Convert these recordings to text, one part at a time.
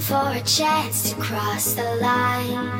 for a chance to cross the line.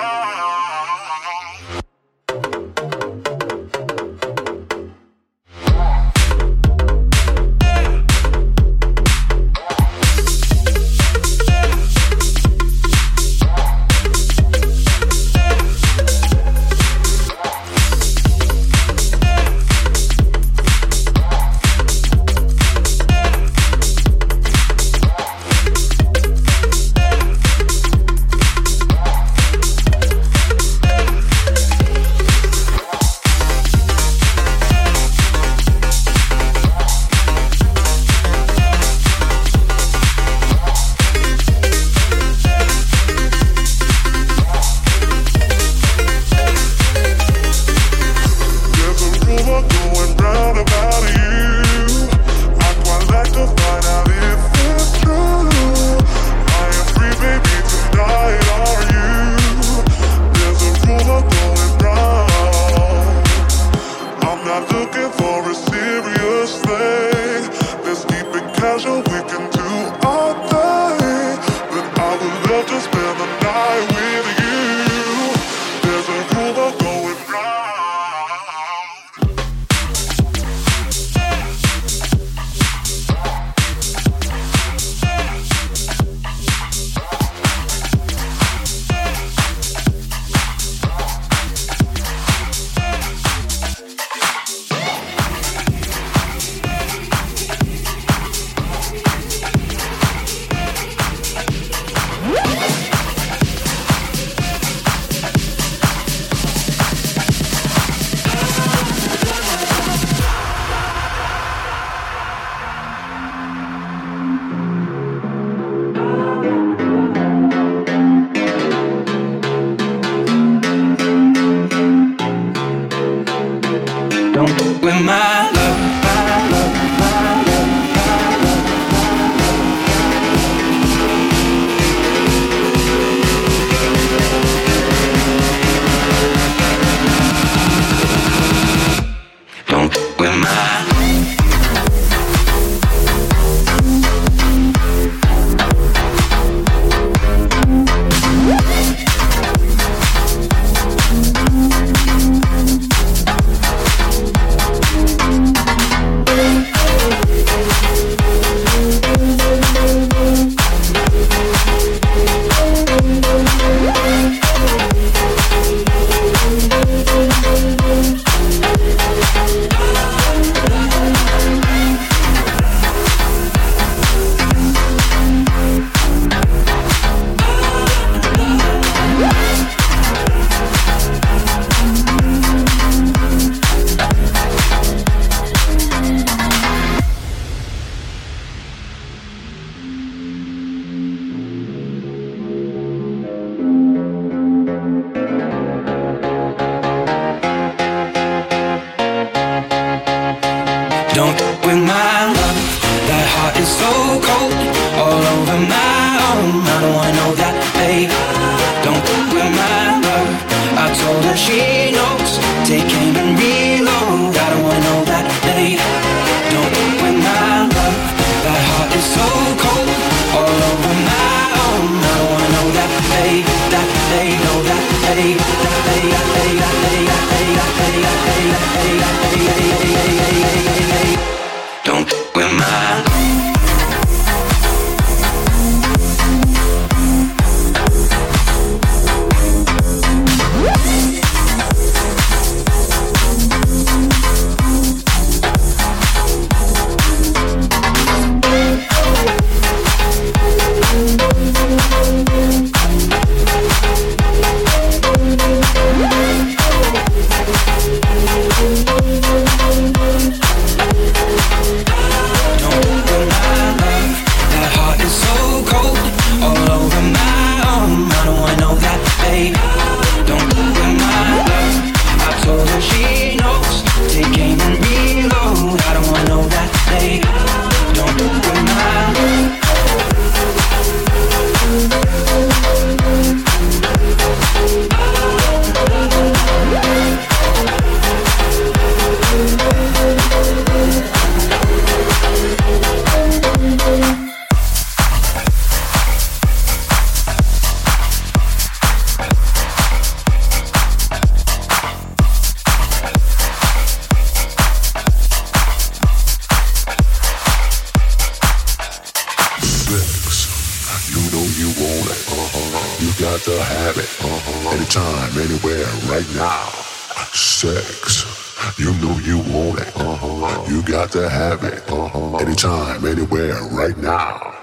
got to have it. Uh-huh. Anytime, anywhere, right now.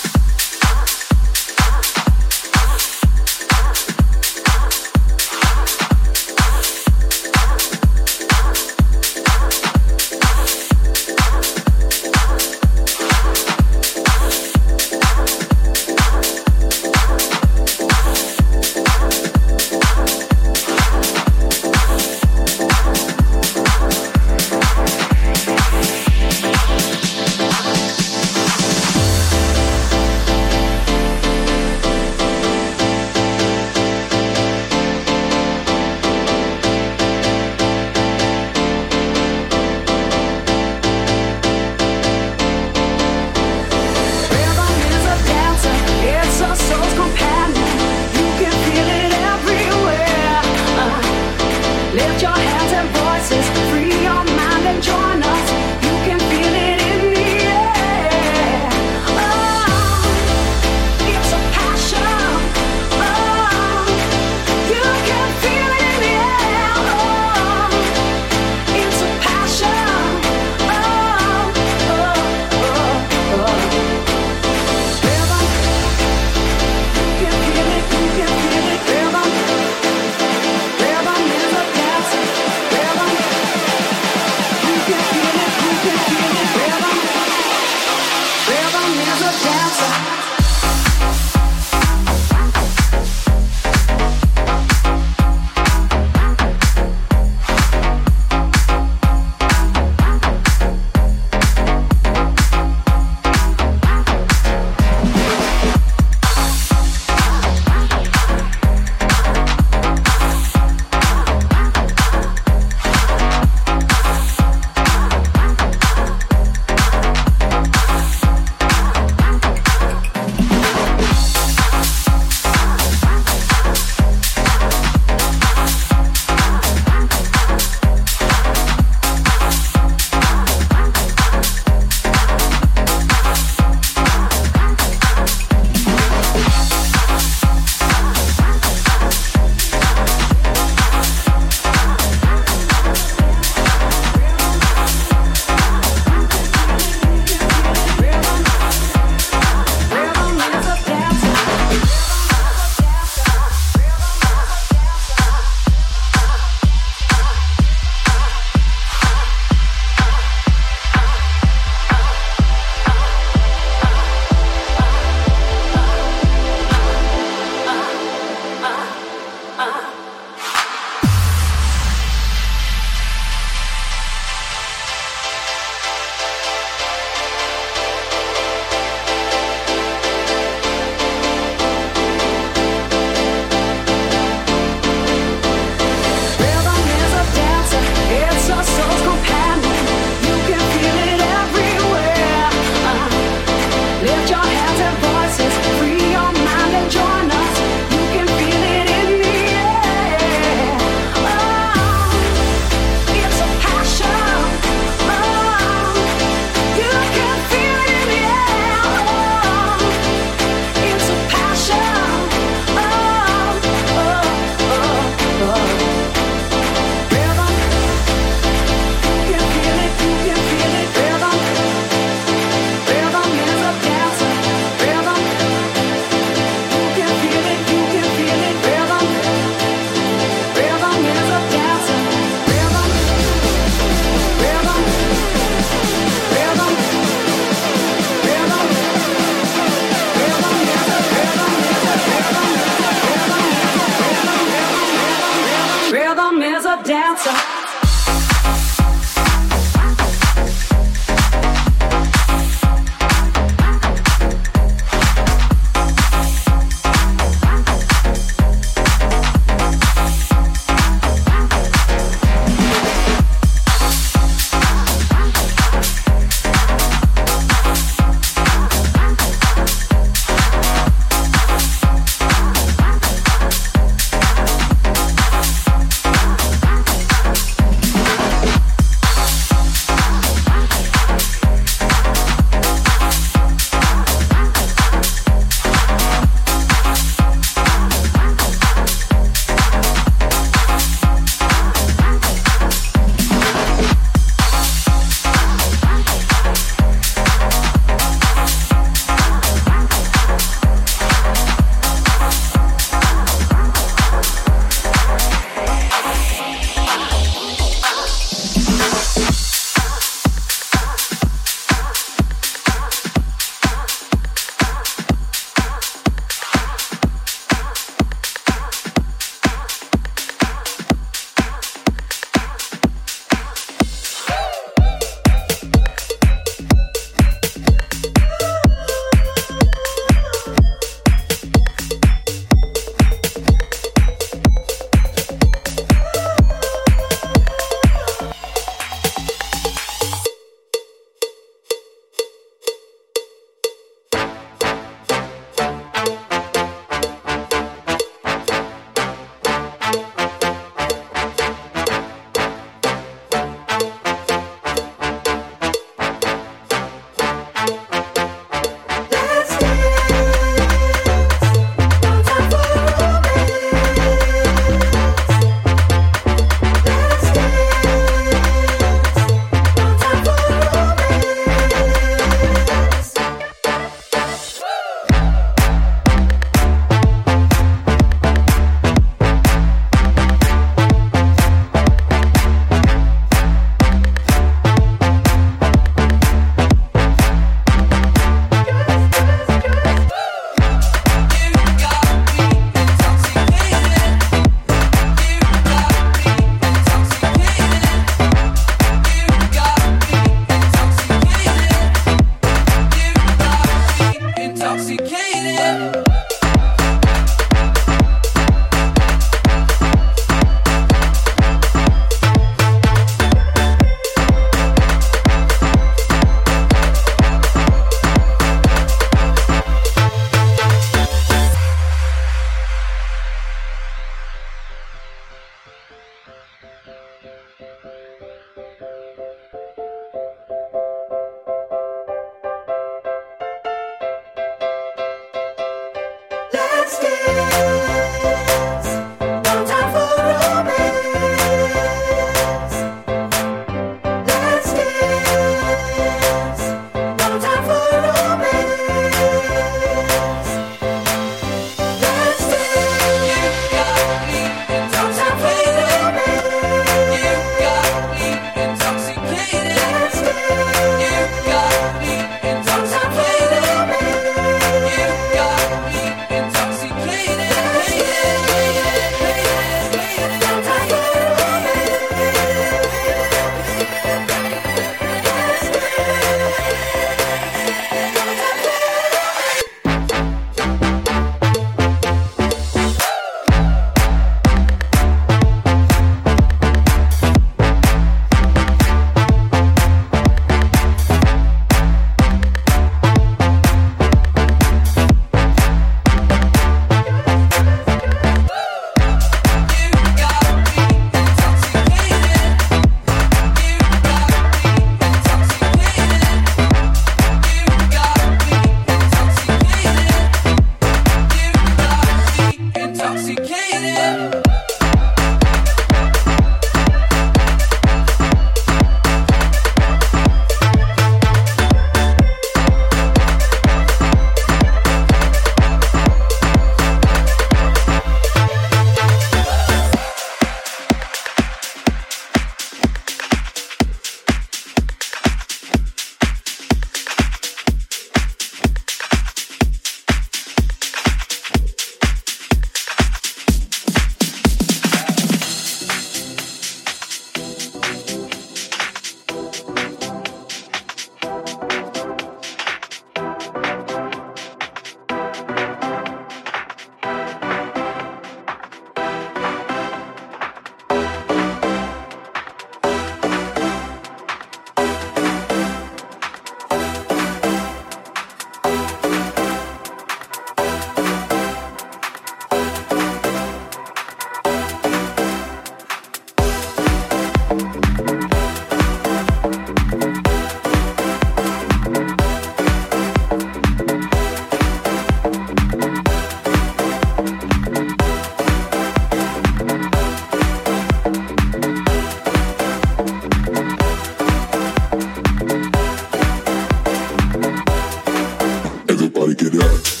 Yeah.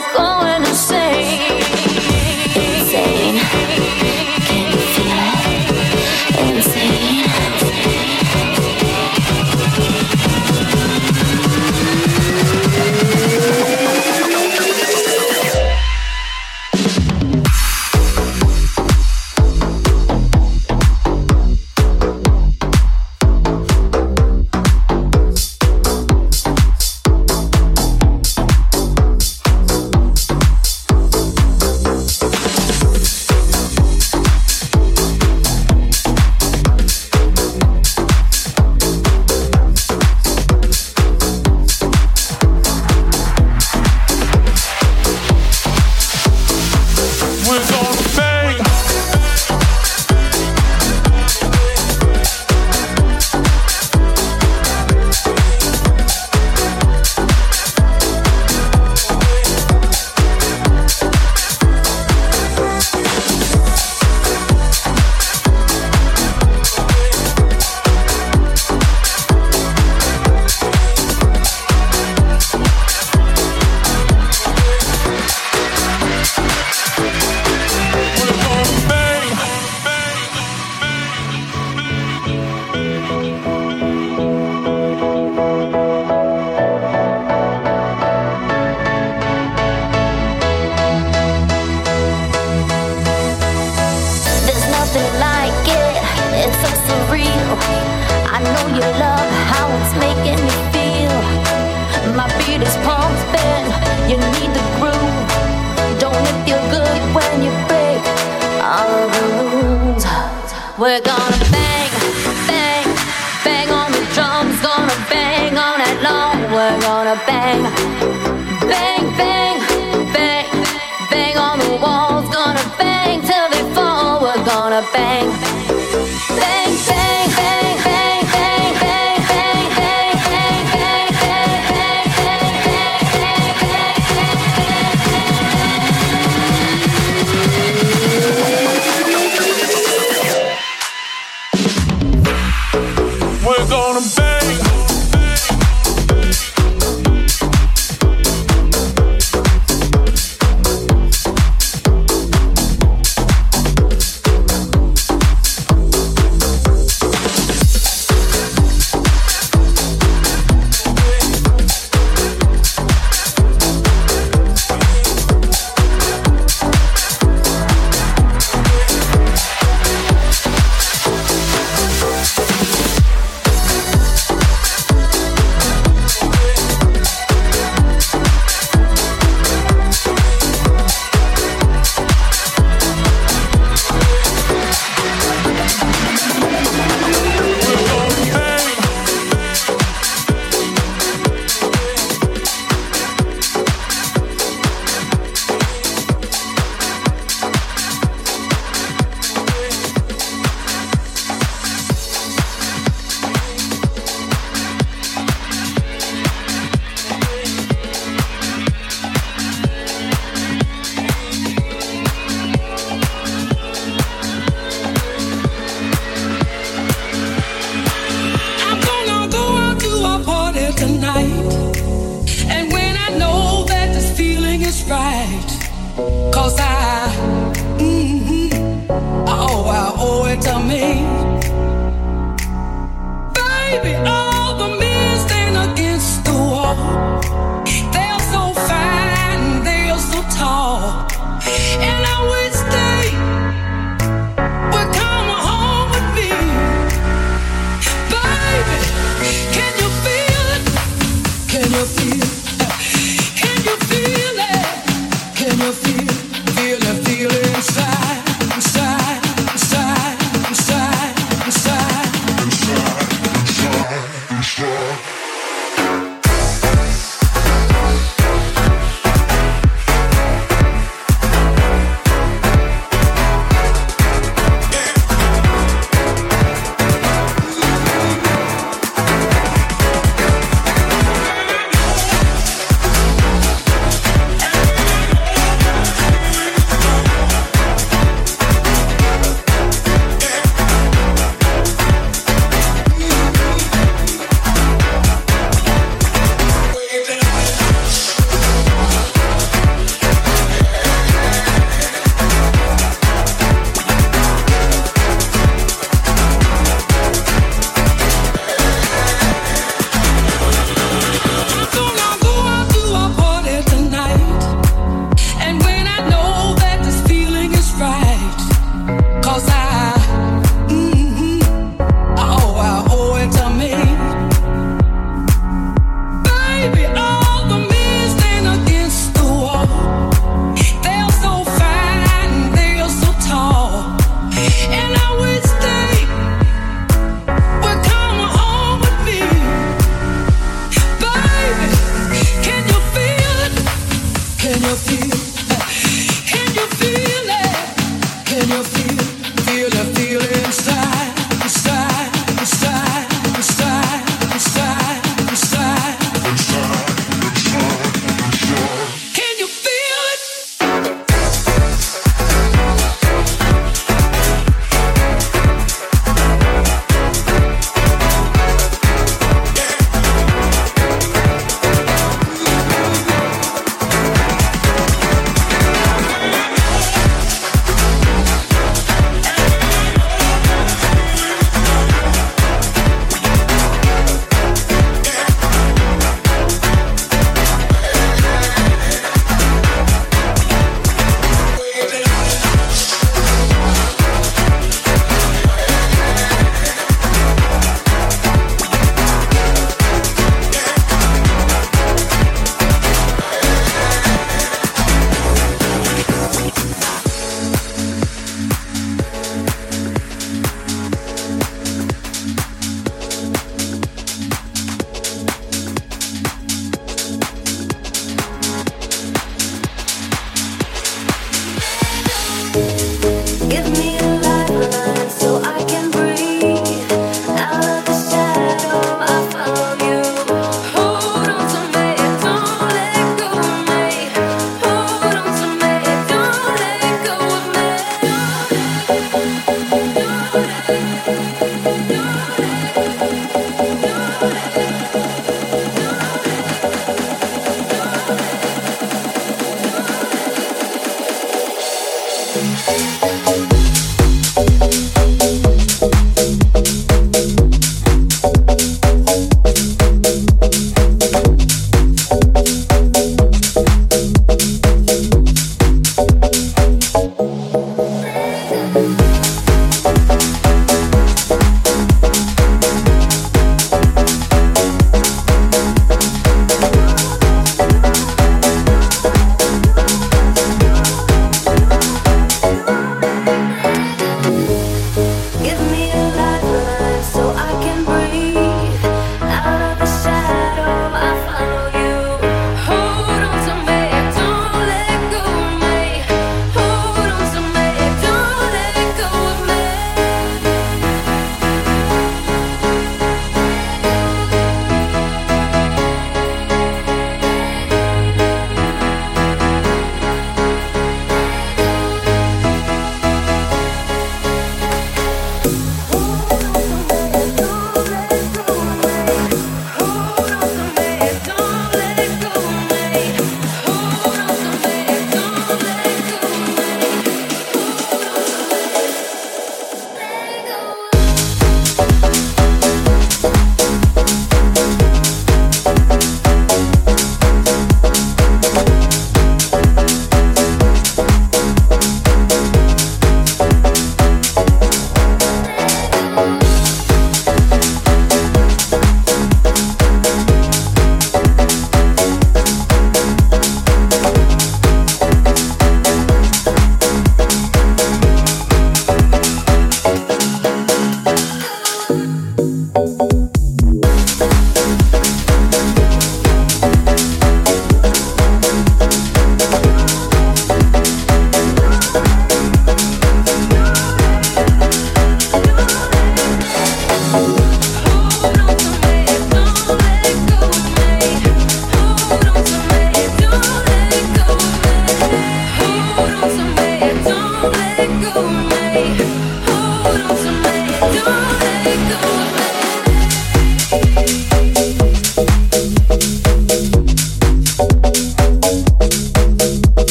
ojos.